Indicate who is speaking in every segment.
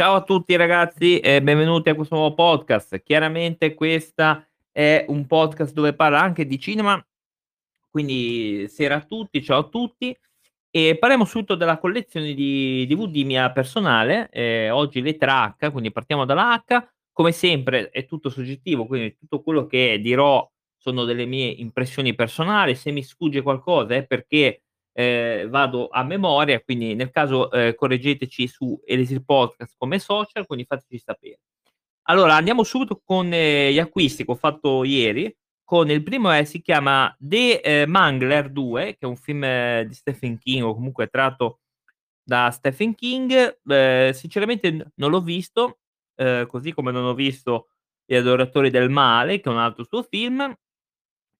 Speaker 1: Ciao a tutti ragazzi e benvenuti a questo nuovo podcast. Chiaramente questa è un podcast dove parla anche di cinema, quindi sera a tutti, ciao a tutti e parliamo subito della collezione di DVD mia personale, ehm, oggi lettera H, quindi partiamo dalla H. Come sempre è tutto soggettivo, quindi tutto quello che dirò sono delle mie impressioni personali, se mi sfugge qualcosa è perché, ehm, vado a memoria, quindi nel caso, ehm, correggeteci su Elisir Podcast come social, quindi fateci sapere. Allora andiamo subito con eh, gli acquisti che ho fatto ieri, con il primo è si chiama The, ehm, Mangler 2, che è un film eh, di Stephen King o comunque tratto da Stephen King. Ehm, sinceramente non l'ho visto, così come non ho visto Gli adoratori del male, che è un altro suo film,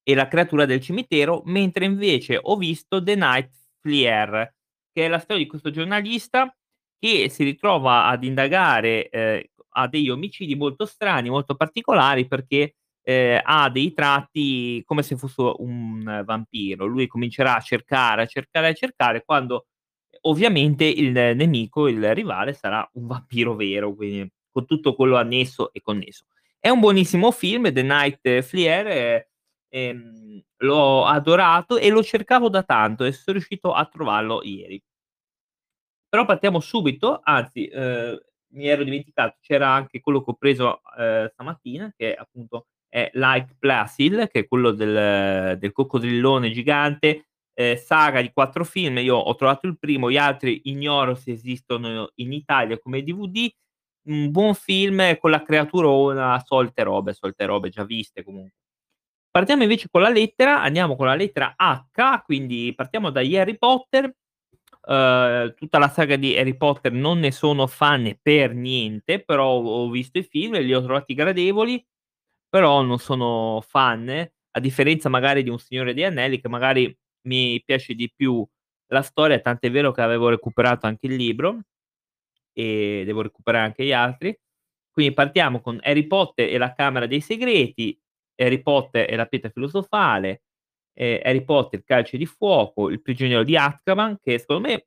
Speaker 1: e La creatura del cimitero, mentre invece ho visto The Night Flyer, che è la storia di questo giornalista che si ritrova ad indagare, ehm, ha degli omicidi molto strani, molto particolari perché, ehm, ha dei tratti come se fosse un vampiro. Lui comincerà a cercare, a cercare, a cercare quando ovviamente il nemico, il rivale sarà un vampiro vero, quindi con tutto quello annesso e connesso. È un buonissimo film, The Night Flyer, ehm, l'ho adorato e lo cercavo da tanto e son riuscito a trovarlo ieri. Però partiamo subito, anzi, uhm, mi ero dimenticato, c'era anche quello che ho preso, ehm, stamattina, che appunto è Like Placid, che è quello del del coccodrillone gigante, ehm, saga di 4 film. Io ho trovato il primo, gli altri ignoro se esistono in Italia come DVD. Un buon film con la creaturona, solte robe, solte robe già viste comunque. Partiamo invece con la lettera, andiamo con la lettera H, quindi partiamo dagli Harry Potter. Uhm, tutta la saga di Harry Potter non ne sono fan per niente, però ho visto i film e li ho trovati gradevoli, però non sono fan, a differenza magari di Un Signore degli Anelli che magari mi piace di più la storia, tant'è vero che avevo recuperato anche il libro e devo recuperare anche gli altri. Quindi partiamo con Harry Potter e la Camera dei Segreti, Harry Potter e la Pietra Filosofale, ehm, Harry Potter, il Calce di Fuoco, Il Prigioniero di Azkaban, che secondo me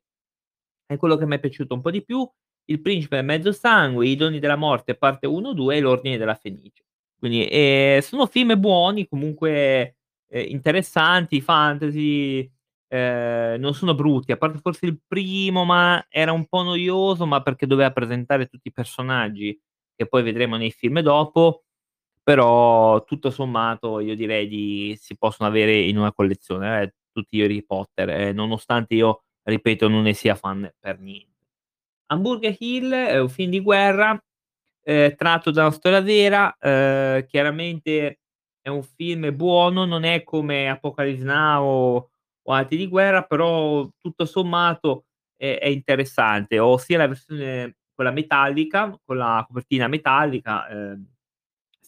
Speaker 1: è quello che m'è piaciuto un po' di più, Il Principe Mezzo Sangue, I Doni della Morte parte 1, 2 e L'Ordine della Fenice. Quindi, ehm, sono film buoni, comunque, ehm, interessanti, fantasy, ehm, non sono brutti, a parte forse il primo, ma era un po' noioso, ma perché doveva presentare tutti i personaggi che poi vedremo nei film dopo, però tutto sommato io direi di si possono avere in una collezione, eh, tutti gli Harry Potter, ehm, nonostante io, ripeto, non ne sia fan per niente. Hamburger Hill è un film di guerra, ehm, tratto da una storia vera, ehm, chiaramente è un film buono, non è come Apocalypse Now o altri di guerra, però tutto sommato è è interessante. Ho sia la versione quella metallica, con la copertina metallica, ehm,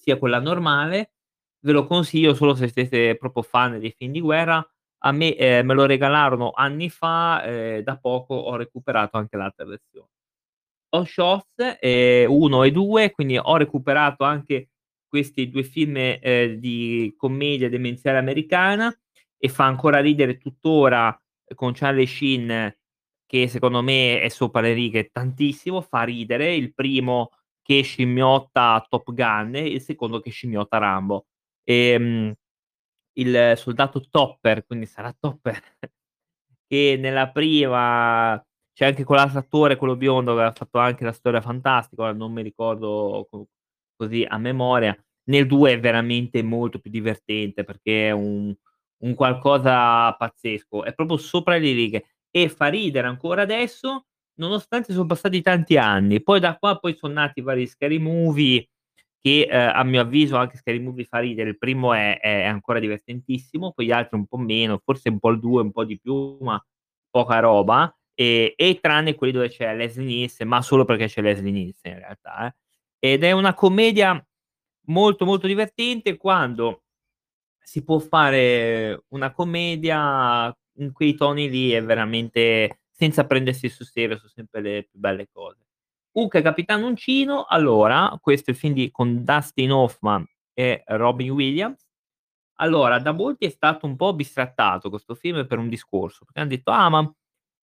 Speaker 1: sia quella normale. Ve lo consiglio solo se siete proprio fan dei film di guerra. A me, ehm, me lo regalarono anni fa, ehm, da poco ho recuperato anche l'altra versione. Hot Shots, ehm, 1 e 2, quindi ho recuperato anche questi 2 film, ehm, di commedia demenziale americana e fa ancora ridere tuttora con Charlie Sheen, che secondo me è sopra le righe tantissimo, fa ridere. Il primo che scimmiotta Top Gun e il secondo che scimmiotta Rambo. Ehm, il soldato Topper, quindi sarà Topper, che nella prima c'è anche quell'altro attore, quello biondo che aveva fatto anche La storia fantastica, ora non mi ricordo co così a memoria. Nel 2 è veramente molto più divertente perché è un un qualcosa pazzesco, è proprio sopra le righe e fa ridere ancora adesso, nonostante son passati tanti anni. Poi da qua poi son nati vari Scary Movie che, ehm, a mio avviso anche Scary Movie fa ridere, il primo è è ancora divertentissimo, poi gli altri un po' meno, forse un po' il 2 un po' di più, ma poca roba, ehm, e tranne quelli dove c'è Leslie Nielsen, ma solo perché c'è Leslie Nielsen in realtà, eh. Ed è una commedia molto, molto divertente quando si può fare una commedia in quei toni lì è veramente senza prendersi sul serio, so sempre le più belle cose. Hook e Capitano Uncino, allora, questo è il film di con Dustin Hoffman e Robin Williams. Allora, da molti è stato un po' bistrattato questo film per un discorso, perché han detto: "Ah, ma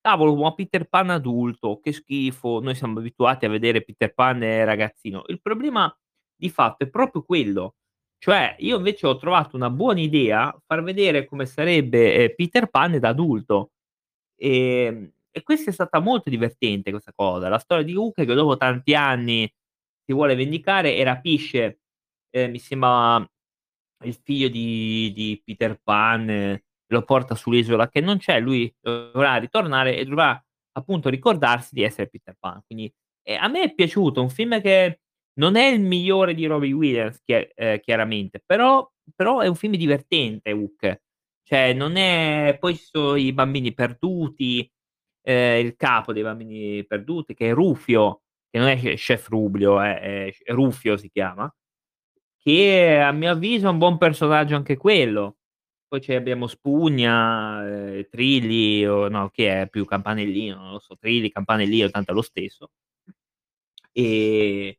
Speaker 1: cavolo, ma Peter Pan adulto, che schifo, noi siamo abituati a vedere Peter Pan ragazzino. Il problema di fatto è proprio quello. Cioè, io invece ho trovato una buona idea, far vedere come sarebbe, ehm, Peter Pan da adulto. Ehm, e questa è stata molto divertente questa cosa. La storia di Hook che dopo tanti anni si vuole vendicare e rapisce, ehm, mi sembra il figlio di di Peter Pan, lo porta sull'isola che non c'è, lui dovrà ritornare e dovrà appunto ricordarsi di essere Peter Pan. Quindi, ehm, a me è piaciuto, un film che non è il migliore di Robin Williams chia ehm, chiaramente, però però è un film divertente Hook. Cioè non è poi ci sono i bambini perduti, ehm, il capo dei bambini perduti che è Rufio, che non è che Chef Rublio, è è Rufio si chiama, che a mio avviso è un buon personaggio anche quello. Poi abbiamo Spugna, ehm, Trilli o no, chi è più Campanellino, non lo so, Trilli, Campanellino, tanto è lo stesso. Ehm,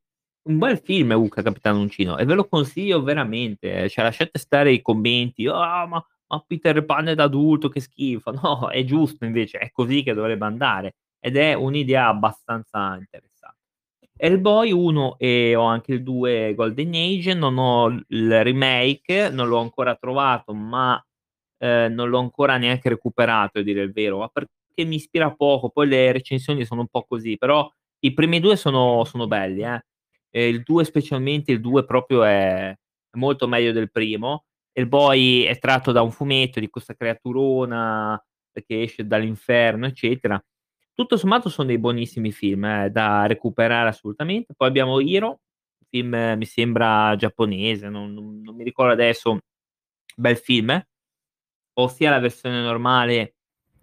Speaker 1: un bel film Hook, Capitano Uncino e ve lo consiglio veramente, cioè lasciate stare i commenti: "Ah, ma ma Peter Pan è da adulto, che schifo." No, è giusto invece, è così che dovrebbe andare ed è un'idea abbastanza interessante. Hellboy 1 e ho anche il 2 Golden Age, non ho il remake, non l'ho ancora trovato, ma, ehm, non l'ho ancora neanche recuperato a dire il vero, ma perché mi ispira poco, poi le recensioni sono un po' così, però i primi 2 sono sono belli, eh. E il 2 specialmente, il 2 proprio è molto meglio del primo. Hellboy è tratto da un fumetto di questa creaturona che esce dall'inferno, eccetera. Tutto sommato son dei buonissimi film, eh, da recuperare assolutamente. Poi abbiamo Hero, film mi sembra giapponese, non non non mi ricordo adesso, bel film, eh. Ho sia la versione normale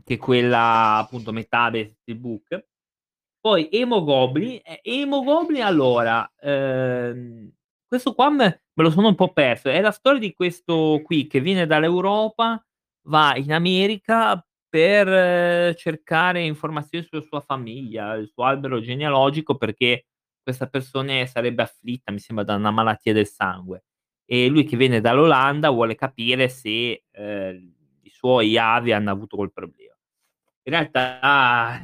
Speaker 1: che quella appunto metà del steelbook. Poi Hemogoblin, eh, Hemogoblin allora, ehm, questo qua me me lo sono un po' perso. È la storia di questo qui che viene dall'Europa, va in America per cercare informazioni sulla sua famiglia, il suo albero genealogico, perché questa persona sarebbe afflitta, mi sembra, da una malattia del sangue. E lui che viene dall'Olanda vuole capire se, ehm, i suoi avi hanno avuto quel problema. In realtà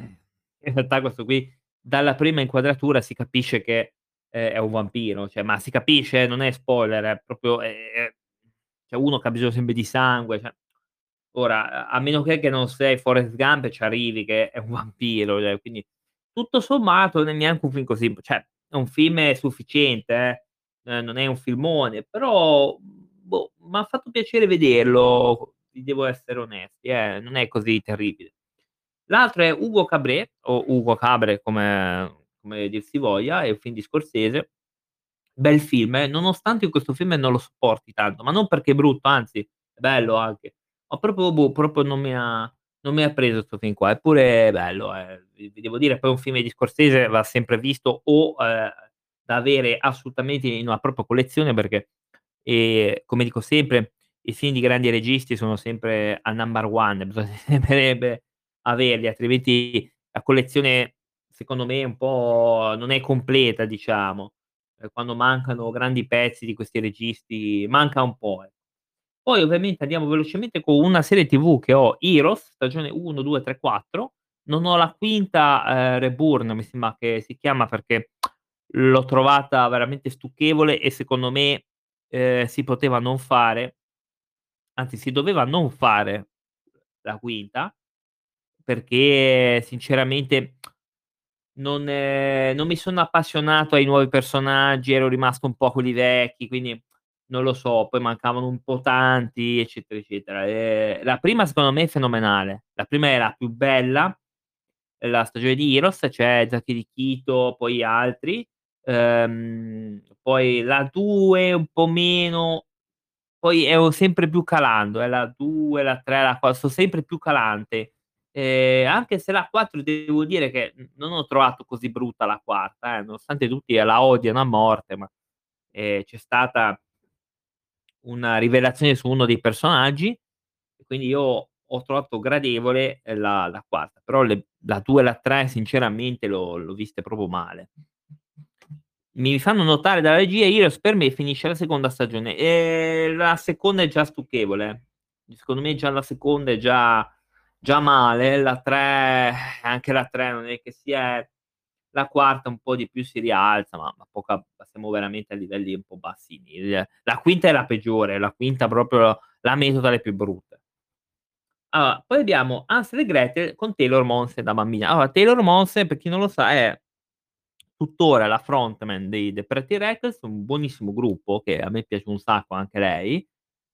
Speaker 1: in realtà questo qui dalla prima inquadratura si capisce che, ehm, è un vampiro, cioè ma si capisce, eh, non è spoiler, è proprio è è cioè uno che ha bisogno sempre di sangue, cioè ora, a meno che che non sei Forrest Gump e ci arrivi che è un vampiro, cioè quindi tutto sommato non è neanche un film così cioè è un film sufficiente, eh, ehm, non è un filmone, però, boh, m'ha fatto piacere vederlo, devo essere onesti, eh, non è così terribile. L'altro è Ugo Cabré o Ugo Cabre come come dir si voglia, è un film di Scorsese. Bel film, eh, nonostante io questo film non lo sopporti tanto, ma non perché è brutto, anzi è bello anche, ma proprio boh, proprio non mi ha non mi ha preso 'sto film qua, eppure è bello, eh. Vi devo dire poi un film di Scorsese va sempre visto o, ehm, da avere assolutamente in una propria collezione perché, ehm, come dico sempre, i film di grandi registi sono sempre al number one, bisognerebbe averli, altrimenti la collezione secondo me un po' non è completa diciamo. Ehm, quando mancano grandi pezzi di questi registi, manca un po', eh. Poi ovviamente andiamo velocemente con una serie TV che ho, Heroes, stagione 1, 2, 3, 4. Non ho la quinta, ehm, Reborn mi sembra che si chiama, perché l'ho trovata veramente stucchevole e secondo me, ehm, si poteva non fare anzi si doveva non fare la quinta, perché sinceramente non non mi sono appassionato ai nuovi personaggi, ero rimasto un po' a quelli vecchi, quindi non lo so, poi mancavano un po' tanti, eccetera, eccetera. Ehm, la prima secondo me è fenomenale. La prima è la più bella, la stagione di Heroes, c'è Zaki di Quito, poi altri. Ehm, poi la 2 un po' meno, poi ero sempre più calando, eh, la 2, la 3, la qua sto sempre più calante. Ehm, anche se la 4 devo dire che non ho trovato così brutta la quarta, eh, nonostante tutti la odiano a morte, ma, ehm, c'è stata una rivelazione su uno dei personaggi, e quindi io ho trovato gradevole, ehm, la la quarta, però le la 2 e la 3 sinceramente l'ho l'ho viste proprio male. Mi fanno notare dalla regia, Heroes per me finisce la seconda stagione. Ehm, la seconda è già stucchevole, eh. Secondo me già la seconda è già già male, la 3 anche la 3 non è che sia la quarta un po' di più si rialza, ma ma poca siamo veramente a livelli un po' bassini. La quinta è la peggiore, la quinta proprio la metto tra le più brutte. Allora, poi abbiamo Hansel e Gretel con Taylor Momsen da bambina. Allora, Taylor Momsen, per chi non lo sa, è tuttora la frontman dei The Pretty Reckless, un buonissimo gruppo che a me piace un sacco anche lei.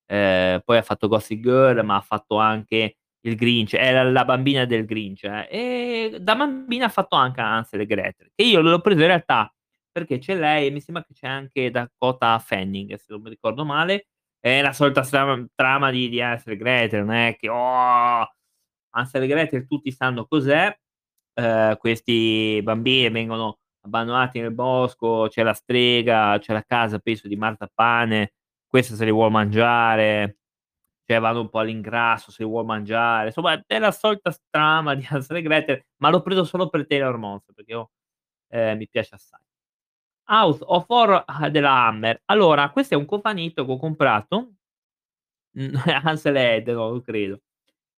Speaker 1: Ehm, poi ha fatto Gossip Girl, ma ha fatto anche il Grinch, è la bambina del Grinch, eh. E da bambina ha fatto anche Hansel e Gretel, che io l'ho preso in realtà perché c'è lei e mi sembra che c'è anche Dakota Fanning, se non mi ricordo male. È la solita strama trama di di Hansel e Gretel, non è che: "Oh, Hansel e Gretel tutti sanno cos'è". Ehm, questi bambini vengono abbandonati nel bosco, c'è la strega, c'è la casa penso di marzapane, questo se li vuol mangiare, cioè vanno un po' all'ingrasso, se li vuol mangiare, insomma è la solita trama di Hansel e Gretel, ma l'ho preso solo per Taylor Momsen, perché io ehm, mi piace assai. House of Horror ah, della Hammer. Allora, questo è un cofanetto che ho comprato, mhmm, Hansel e Gretel, credo.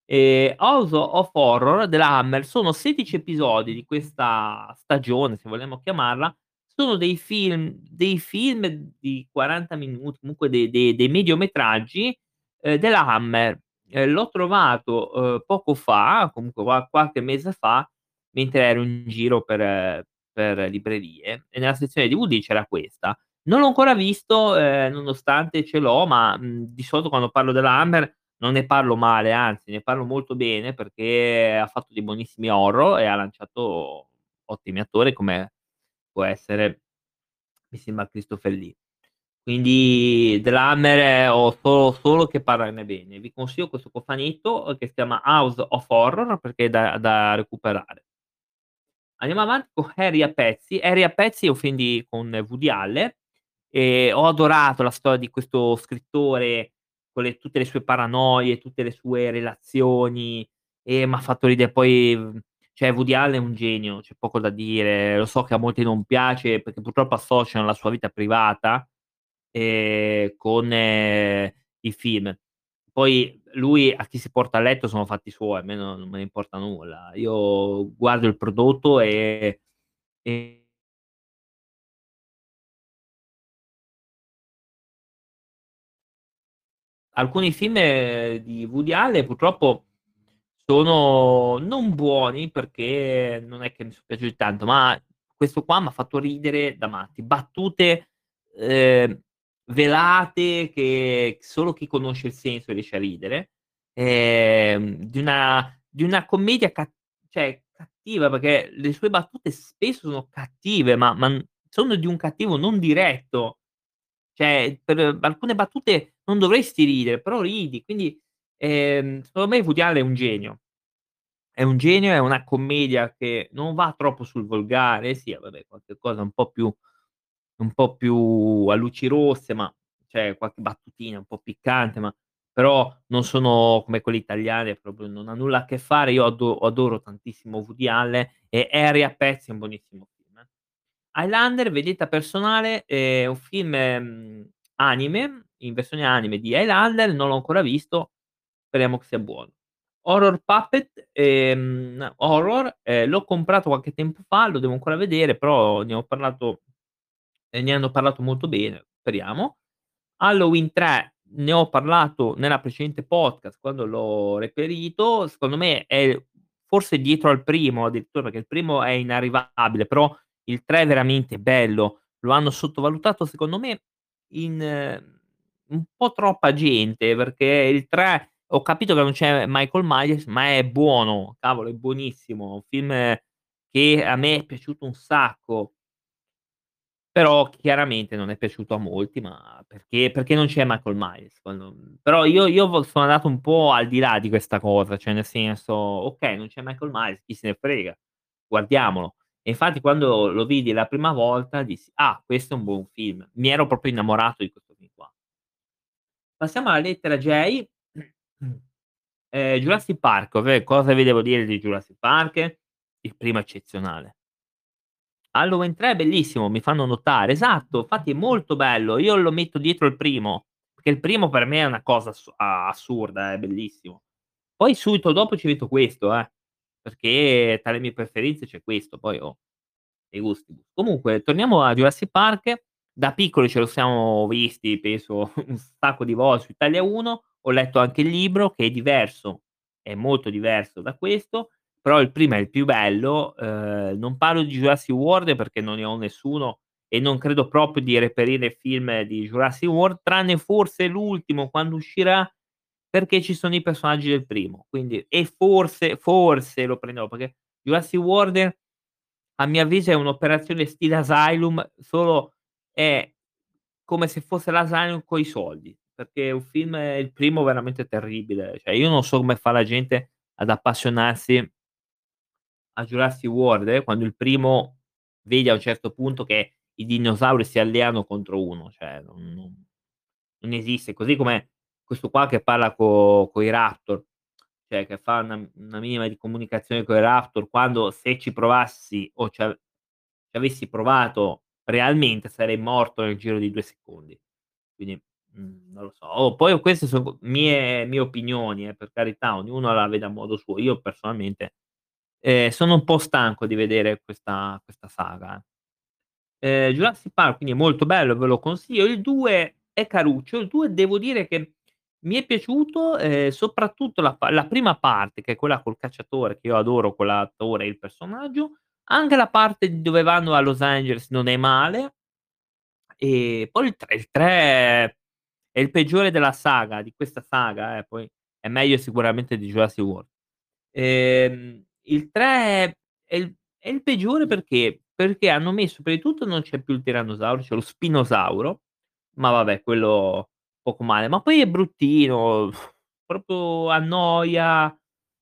Speaker 1: Ehm, House of Horror della Hammer sono 16 episodi di questa stagione, se vogliamo chiamarla, sono dei film dei film di 40 minuti, comunque de de dei mediometraggi, ehm, della Hammer. Ehm, l'ho trovato, uhm, poco fa, comunque qua qualche mese fa, mentre ero in giro per per librerie e nella sezione DVD c'era questa. Non l'ho ancora visto, ehm, nonostante ce l'ho, ma, mhmm, di solito quando parlo della Hammer non ne parlo male, anzi ne parlo molto bene perché ha fatto dei buonissimi horror e ha lanciato ottimi attori come può essere, mi sembra Christopher Lee. Quindi Hammer ho solo solo che parlarne bene. Vi consiglio questo cofanetto che si chiama House of Horror perché è da da recuperare. Andiamo avanti con Harry a pezzi. Harry a pezzi è un film di con Woody Allen e ho adorato la storia di questo scrittore con le tutte le sue paranoie, tutte le sue relazioni e m'ha fatto ridere. Poi, cioè Woody Allen è un genio, c'è poco da dire. Lo so che a molti non piace perché purtroppo associano la sua vita privata, ehm, con i film. Poi lui a chi si porta a letto sono fatti suoi, a me non non me ne importa nulla. Io guardo il prodotto e e Alcuni film di Woody Allen purtroppo sono non buoni, perché non è che mi son piaciuti tanto, ma questo qua m'ha fatto ridere da matti. Battute, ehm, velate che solo chi conosce il senso riesce a ridere, ehm, di una di una commedia ca cioè cattiva, perché le sue battute spesso sono cattive, ma ma, sono di un cattivo non diretto. Cioè, per alcune battute non dovresti ridere, però ridi. Quindi, ehm, secondo me Woody è un genio. È un genio, è una commedia che non va troppo sul volgare, sì, vabbè, qualche cosa un po' più un po' più a luci rosse, ma c'è qualche battutina un po' piccante, ma però non sono come quelle italiane, proprio non ha nulla a che fare. Io ado adoro tantissimo Woody Allen e Harry a pezzi è un buonissimo film, eh. Highlander, vendetta personale, è un film, mhmm, anime, in versione anime di Highlander, non l'ho ancora visto, speriamo che sia buono. Horror Puppet, ehm, horror, ehm, l'ho comprato qualche tempo fa, lo devo ancora vedere, però ne ho parlato e ne hanno parlato molto bene, speriamo. Halloween 3 ne ho parlato nella precedente podcast quando l'ho reperito, secondo me è forse dietro al primo addirittura, perché il primo è inarrivabile, però il 3 è veramente bello. Lo hanno sottovalutato secondo me in un po' troppa gente, perché il 3 ho capito che non c'è Michael Myers, ma è buono, cavolo è buonissimo, un film che a me è piaciuto un sacco. Però chiaramente non è piaciuto a molti, ma perché perché non c'è Michael Myers quando però io io sono andato un po' al di là di questa cosa, cioè nel senso: okay, non c'è Michael Myers, chi se ne frega, guardiamolo. E infatti quando lo vidi la prima volta dissi: "Ah, questo è un buon film." Mi ero proprio innamorato di questo film qua. Passiamo alla lettera J. Ehm, Jurassic Park, cosa vi devo dire di Jurassic Park? Il primo eccezionale. Halloween 3 è bellissimo, mi fanno notare. Esatto, infatti è molto bello. Io lo metto dietro il primo, perché il primo per me è una cosa ass a assurda, è bellissimo. Poi subito dopo ci metto questo eh, perché tra le mie preferenze c'è questo, poi oh, i gusti. Comunque torniamo a Jurassic Park. Da piccoli ce lo siamo visti penso un sacco di volte su Italia 1, ho letto anche il libro che è diverso, è molto diverso da questo, però il primo è il più bello. Uhm, non parlo di Jurassic World perché non ne ho nessuno e non credo proprio di reperire film di Jurassic World, tranne forse l'ultimo quando uscirà, perché ci sono i personaggi del primo. Quindi e forse, forse lo prenderò perché Jurassic World a mio avviso è un'operazione stile Asylum, solo è come se fosse l'Asylum coi soldi, perché un film il primo veramente terribile, cioè io non so come fa la gente ad appassionarsi a Jurassic World, quando il primo vedi a un certo punto che i dinosauri si alleano contro uno, cioè non non non esiste. Così come questo qua che parla co coi Raptor, cioè che fa una una minima di comunicazione coi Raptor, quando se ci provassi o ci a ci avessi provato realmente sarei morto nel giro di 2 secondi. Quindi, mhmm, non lo so. Oh, poi queste son co mie mie opinioni eh, per carità, ognuno la vede a modo suo. Io personalmente, ehm, sono un po' stanco di vedere questa questa saga. Ehm, Jurassic Park quindi è molto bello, ve lo consiglio. Il 2 è caruccio, il 2 devo dire che mi è piaciuto, ehm, soprattutto la la prima parte che è quella col cacciatore, che io adoro quell'attore e il personaggio, anche la parte dove vanno a Los Angeles non è male. E poi il 3 il 3 è il peggiore della saga, di questa saga eh, poi è meglio sicuramente di Jurassic World. Ehm, il 3 è il è il peggiore perché? Perché hanno messo prima di tutto non c'è più il tirannosauro, c'è lo spinosauro, ma vabbè quello poco male, ma poi è bruttino, proprio annoia,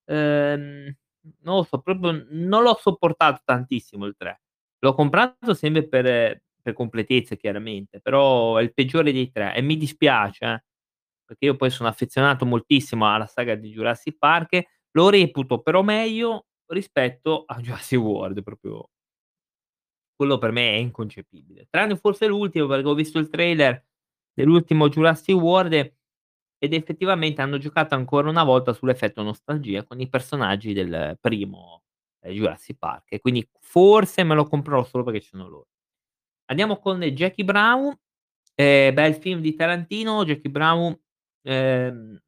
Speaker 1: ehm, non lo so, proprio non l'ho sopportato tantissimo il 3. L'ho comprato sempre per per completezza chiaramente, però è il peggiore dei 3 e mi dispiace eh, perché io poi sono affezionato moltissimo alla saga di Jurassic Park, lo reputo però meglio rispetto a Jurassic World, proprio quello per me è inconcepibile. Tranne forse l'ultimo, perché ho visto il trailer dell'ultimo Jurassic World ed effettivamente hanno giocato ancora una volta sull'effetto nostalgia con i personaggi del primo, ehm, Jurassic Park e quindi forse me lo comprerò solo perché ci sono loro. Andiamo con Jackie Brown, ehm, bel film di Tarantino. Jackie Brown, ehm,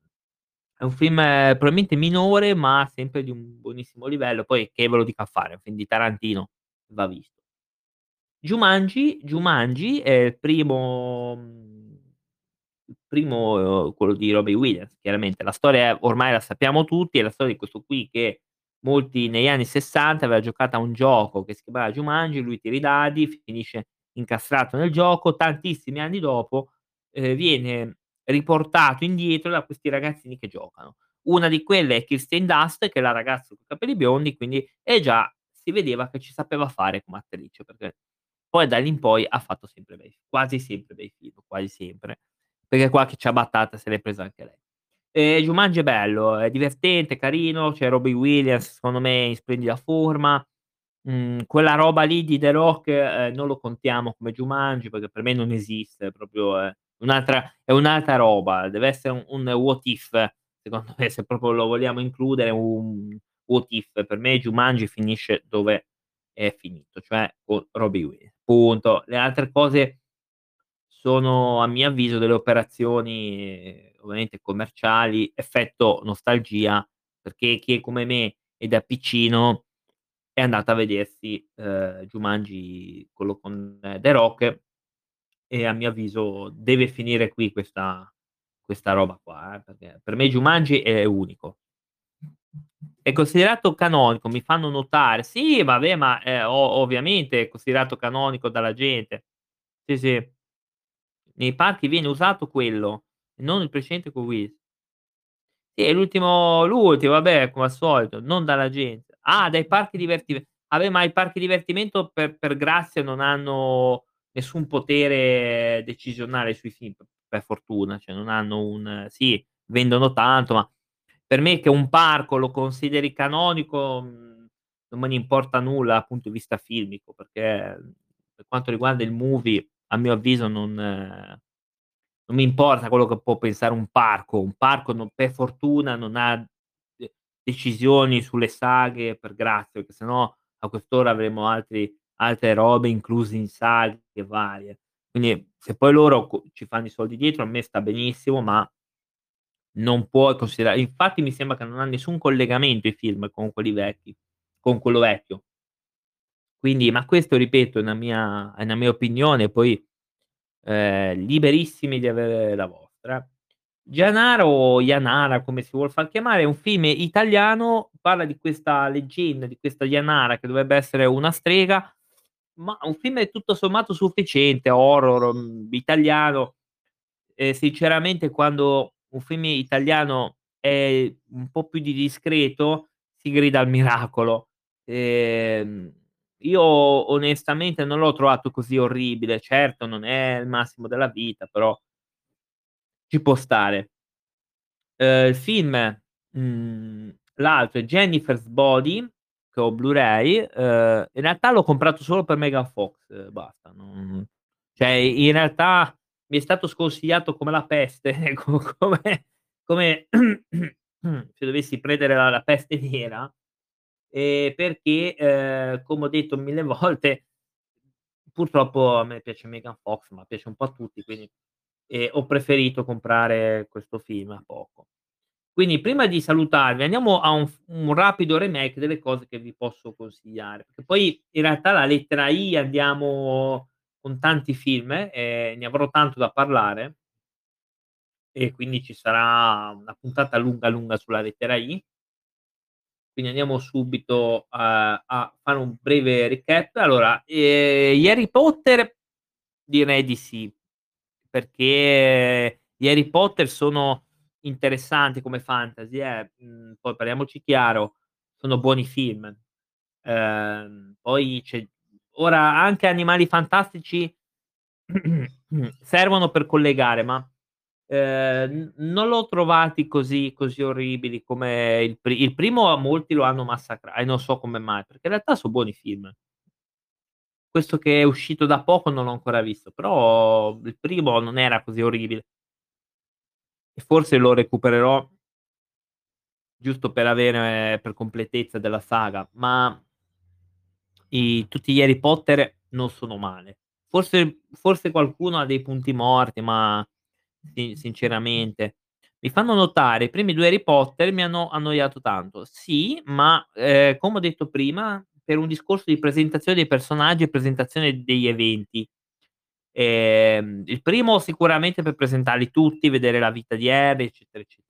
Speaker 1: è un film probabilmente minore, ma sempre di un buonissimo livello. Poi che ve lo dico a fare, è un film di Tarantino, va visto. Jumanji Jumanji è il primo mhmm, il primo, uhm, quello di Robin Williams, chiaramente. La storia ormai la sappiamo tutti, è la storia di questo qui che molti negli anni '60 aveva giocato a un gioco che si chiamava Jumanji, lui tira i dadi, finisce incastrato nel gioco, tantissimi anni dopo, ehm, viene riportato indietro da questi ragazzini che giocano. Una di quelle è Kirsten Dunst, che è la ragazza coi capelli biondi, quindi e già si vedeva che ci sapeva fare come attrice, perché poi da lì in poi ha fatto sempre bei quasi sempre bei film, quasi sempre, perché qualche ciabattata se l'è presa anche lei. Ehm, Jumanji è bello, è divertente, carino, c'è Robin Williams secondo me in splendida forma. Mhmm, quella roba lì di The Rock, ehm, non lo contiamo come Jumanji, perché per me non esiste, proprio è un'altra è un'altra roba, deve essere un un what if, secondo me, se proprio lo vogliamo includere, un what if. Per me Jumanji finisce dove è finito, cioè con Robin Williams, punto. Le altre cose sono a mio avviso delle operazioni ovviamente commerciali, effetto nostalgia, perché chi è come me e da piccino è andato a vedersi, ehm, Jumanji, quello con The Rock e a mio avviso deve finire qui questa questa roba qua, eh, perché per me Jumanji è unico. È considerato canonico, mi fanno notare. Sì, vabbè, ma, ehm, o ovviamente è considerato canonico dalla gente. Sì, sì. Nei parchi viene usato quello, non il precedente con Will. Sì, è l'ultimo l'ultimo, vabbè, come al solito, non dalla gente. Ah, dai parchi divertive vabbè, ma i parchi divertimento per per grazia non hanno nessun potere decisionale sui film, per fortuna, cioè non hanno un sì, vendono tanto, ma per me che un parco lo consideri canonico, mhmm, non me ne importa nulla dal punto di vista filmico, perché, mhmm, per quanto riguarda il movie, a mio avviso non non mi importa quello che può pensare un parco. Un parco non per fortuna non ha, decisioni sulle saghe per grazia, perché se no a quest'ora avremo altri altre robe incluse in saghe varie. Quindi se poi loro ci fanno i soldi dietro a me sta benissimo, ma non puoi considera infatti mi sembra che non ha nessun collegamento i film con quelli vecchi con quello vecchio. Quindi ma questo ripeto è una mia è una mia opinione, poi, ehm, liberissimi di avere la vostra. Janara o Janara, come si vuol far chiamare, è un film italiano, parla di questa leggenda, di questa Janara che dovrebbe essere una strega, ma un film tutto sommato sufficiente, horror, mhmm, italiano. E sinceramente quando un film italiano è un po' più di discreto, si grida al miracolo. Ehm, io onestamente non l'ho trovato così orribile. Certo, non è il massimo della vita, però ci può stare. Ehm, il film, mhmm, l'altro è Jennifer's Body, che ho Blu-ray, ehm, in realtà l'ho comprato solo per Megan Fox, basta, non cioè in realtà mi è stato sconsigliato come la peste, co come come se dovessi prendere la la peste nera, ehm, perché, come ho detto 1000 volte, purtroppo a me piace Megan Fox, ma piace un po' a tutti, quindi, ho preferito comprare questo film a poco. Quindi prima di salutarvi andiamo a un un rapido remake delle cose che vi posso consigliare, perché poi in realtà la lettera I andiamo con tanti film, e ne avrò tanto da parlare e quindi ci sarà una puntata lunga, lunga sulla lettera I. Quindi andiamo subito a a fare un breve recap. Allora, gli Harry Potter direi di sì, perché gli Harry Potter sono interessanti come fantasy eh, mhmm, poi parliamoci chiaro, sono buoni film. Ehm, poi c'è ora anche Animali Fantastici servono per collegare, ma, n non l'ho trovati così così orribili come il pri il primo a molti lo hanno massacra e non so come mai, perché in realtà so buoni film. Questo che è uscito da poco non l'ho ancora visto, però il primo non era così orribile. E forse lo recupererò giusto per avere per completezza della saga, ma i tutti gli Harry Potter non sono male. Forse forse qualcuno ha dei punti morti, ma sin sinceramente. Mi fanno notare i primi 2 Harry Potter mi hanno annoiato tanto. Sì, ma, ehm, come ho detto prima, per un discorso di presentazione dei personaggi e presentazione degli eventi. Ehm, il primo sicuramente per presentarli tutti, vedere la vita di Harry, eccetera, ecce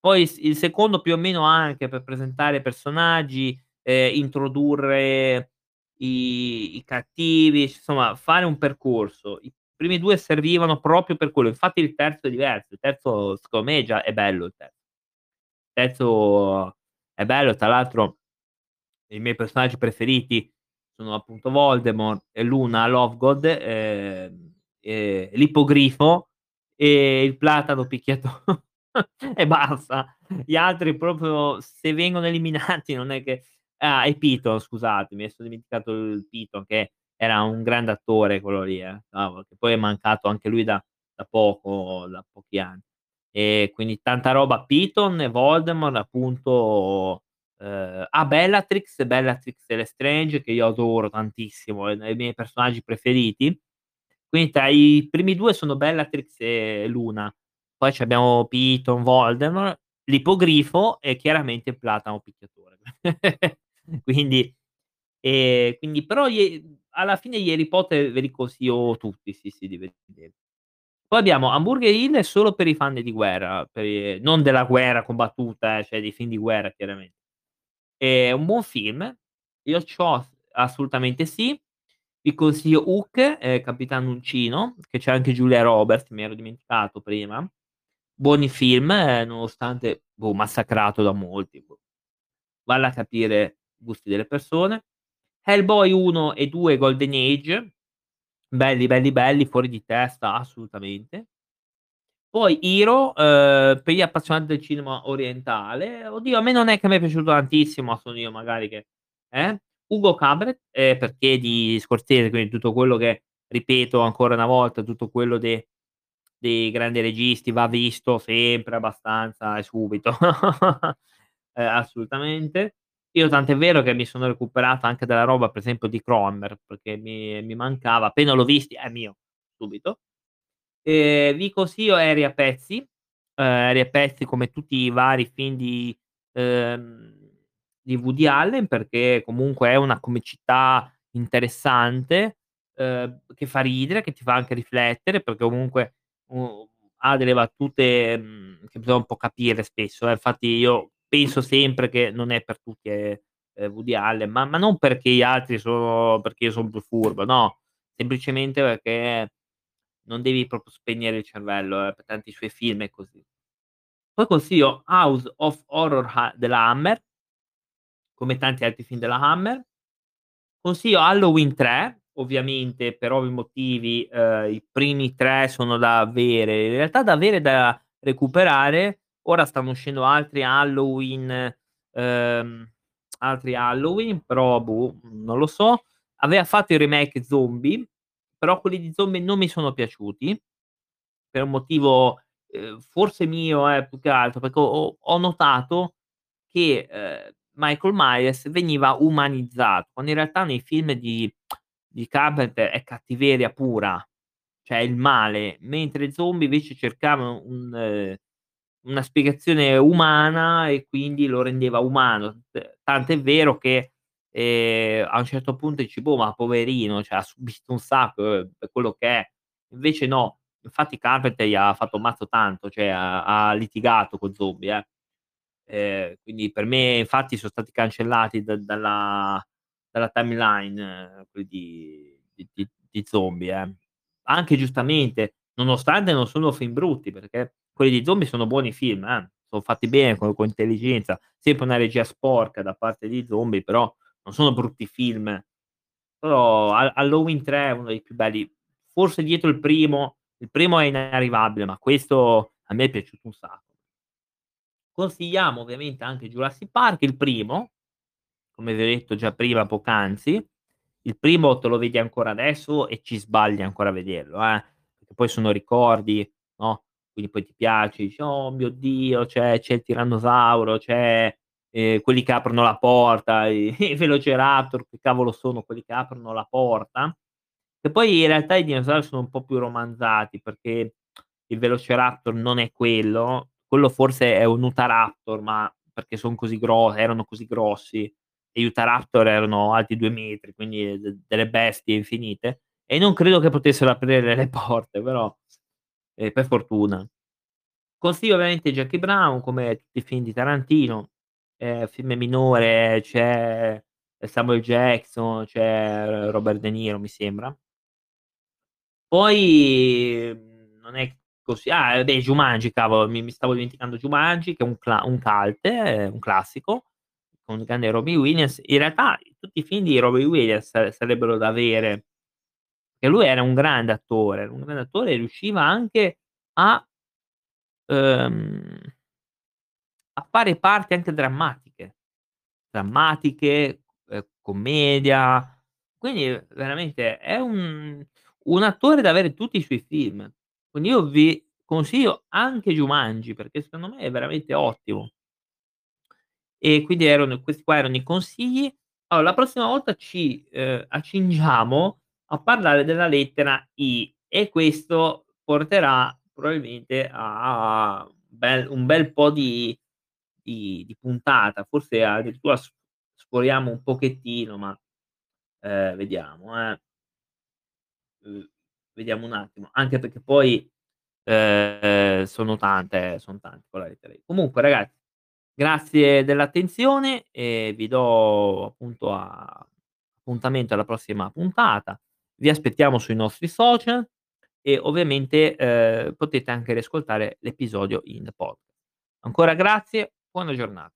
Speaker 1: poi il secondo più o meno anche per presentare personaggi, ehm, introdurre i i cattivi, insomma fare un percorso. I primi 2 servivano proprio per quello, infatti il terzo è diverso, il terzo secondo me già è bello il ter terzo è bello, tra l'altro i miei personaggi preferiti sono appunto Voldemort e Luna Lovegood, ehm, e l'Ippogrifo e il Platano Picchiato e basta. Gli altri proprio se vengono eliminati non è che ah, e Piton scusatemi, mi son dimenticato il Piton che era un grande attore quello lì eh, che poi è mancato anche lui da da poco, da pochi anni. E quindi tanta roba Piton e Voldemort appunto, ehm, ah, Bellatrix, Bellatrix e Lestrange che io adoro tantissimo, è dei miei personaggi preferiti. Quindi tra i primi 2 sono Bellatrix e Luna. Poi c'abbiamo Piton, Voldemort, l'Ippogrifo e chiaramente Platano Picchiatore. Quindi ehm, quindi però gli alla fine gli Harry Potter ve li consiglio tutti, sì, sì, di vedere. Poi abbiamo Hamburger Hill solo per i fan di guerra, i non della guerra combattuta eh, cioè dei film di guerra chiaramen È un buon film, io s assolutamente sì. Vi consiglio Hook, ehm, Capitan Uncino, che c'è anche Julia Roberts, mi ero dimenticato prima. Buoni film, nonostante, boh, massacrato da molti, boh. Vale a capire gusti delle persone. Hellboy 1 e 2 Golden Age, belli, belli, belli, fuori di testa assolutamente. Poi Hero, ehm, per gli appassionati del cinema orientale, oddio a me non è che m'è piaciuto tantissimo, sono io magari che eh. Ugo Cabret, ehm, perché di Scorsese, quindi tutto quello che ripeto ancora una volta, tutto quello de dei grandi registi va visto sempre abbastanza e subito. ehm, assolutamente. Io tant'è vero che mi sono recuperato anche della roba, per esempio di Cronenberg, perché mi mi mancava, appena l'ho visti: "È mio", subito. Ehm, vi consiglio Aerei a pezzi, ehm, Aerei a pezzi come tutti i vari film di ehm, di Woody Allen, perché comunque è una comicità interessante, ehm, che fa ridere, che ti fa anche riflettere, perché comunque u ha delle battute, mhmm, che bisogna un po' capire spesso, eh. Infatti io penso sempre che non è per tutti, ehm, ehm, Woody Allen, ma ma non perché gli altri sono perché io son più furbo, no, semplicemente perché non devi proprio spegnere il cervello, eh, per tanti suoi film è così. Poi consiglio House of Horror ha della Hammer come tanti altri film della Hammer. Consiglio Halloween 3, ovviamente per ovvi motivi, ehm, i primi 3 sono da avere, in realtà da avere e da recuperare. Ora stanno uscendo altri Halloween, ehm, altri Halloween, però boh, non lo so. Aveva fatto il remake zombie, però quelli di zombie non mi sono piaciuti, per un motivo, ehm, forse mio eh, più che altro, perché ho ho notato che, ehm, Michael Myers veniva umanizzato, quando in realtà nei film di di Carpenter è cattiveria pura, cioè il male, mentre i zombie invece cercavano un una spiegazione umana e quindi lo rendeva umano. Tant'è vero che, ehm, a un certo punto dici: "Boh, ma poverino, cioè ha subito un sacco, ehm, per quello che è". Invece no, infatti Carpenter gli ha fatto mazzo tanto, cioè ha ha litigato con zombie, eh. Ehm, quindi per me infatti son stati cancellati da dalla dalla timeline quelli di di di di zombie, eh. Anche giustamente, nonostante non sono film brutti, perché quelli di zombie sono buoni film, eh, son fatti bene, con con intelligenza, sempre una regia sporca da parte di zombie, però non sono brutti film. Però Ha Halloween 3 è uno dei più belli, forse dietro il primo, il primo è inarrivabile, ma questo a me è piaciuto un sacco. Consigliamo ovviamente anche Jurassic Park, il primo, come vi ho detto già prima poc'anzi. Il primo te lo vedi ancora adesso e ci sbagli ancora a vederlo, eh, perché poi sono ricordi, no, quindi poi ti piace, dici: "Oh mio Dio, c'è c'è il tirannosauro, c'è, ehm, quelli che aprono la porta, i i Velociraptor, che cavolo sono quelli che aprono la porta?" Che poi in realtà i dinosauri sono un po' più romanzati, perché il Velociraptor non è quello, quello forse è un Utahraptor, ma perché son così gro erano così grossi, e gli Utahraptor erano alti 2 metri, quindi de delle bestie infinite, e non credo che potessero aprire le porte, però, ehm, per fortuna. Consiglio ovviamente Jackie Brown, come tutti i film di Tarantino, ehm, film minore c'è Samuel Jackson, c'è Robert De Niro mi sembra. Poi, mhmm, non è così ah, beh Jumanji cavolo, mi mi stavo dimenticando Jumanji che è un cla un cult, è un classico, con il grande Robin Williams. In realtà tutti i film di Robin Williams sa sarebbero da avere, e lui era un grande attore, un grande attore riusciva anche a uhm a fare parti anche drammatiche. Drammatiche, ehm, commedia, quindi veramente è un un attore da avere tutti i suoi film. Quindi io vi consiglio anche Jumanji, perché secondo me è veramente ottimo. E quindi erano questi qua erano i consigli. Allora la prossima volta ci, ehm, accingiamo a parlare della lettera I, e questo porterà probabilmente a bel un bel po' di di di puntata, forse addirittura sforiamo un pochettino, ma, ehm, vediamo eh. Vediamo un attimo, anche perché poi, ehm, sono tante eh, son tante con la lettera. Comunque ragazzi, grazie dell'attenzione e vi do appunto a appuntamento alla prossima puntata. Vi aspettiamo sui nostri social e ovviamente, ehm, potete anche riascoltare l'episodio in pod Ancora grazie, buona giornata.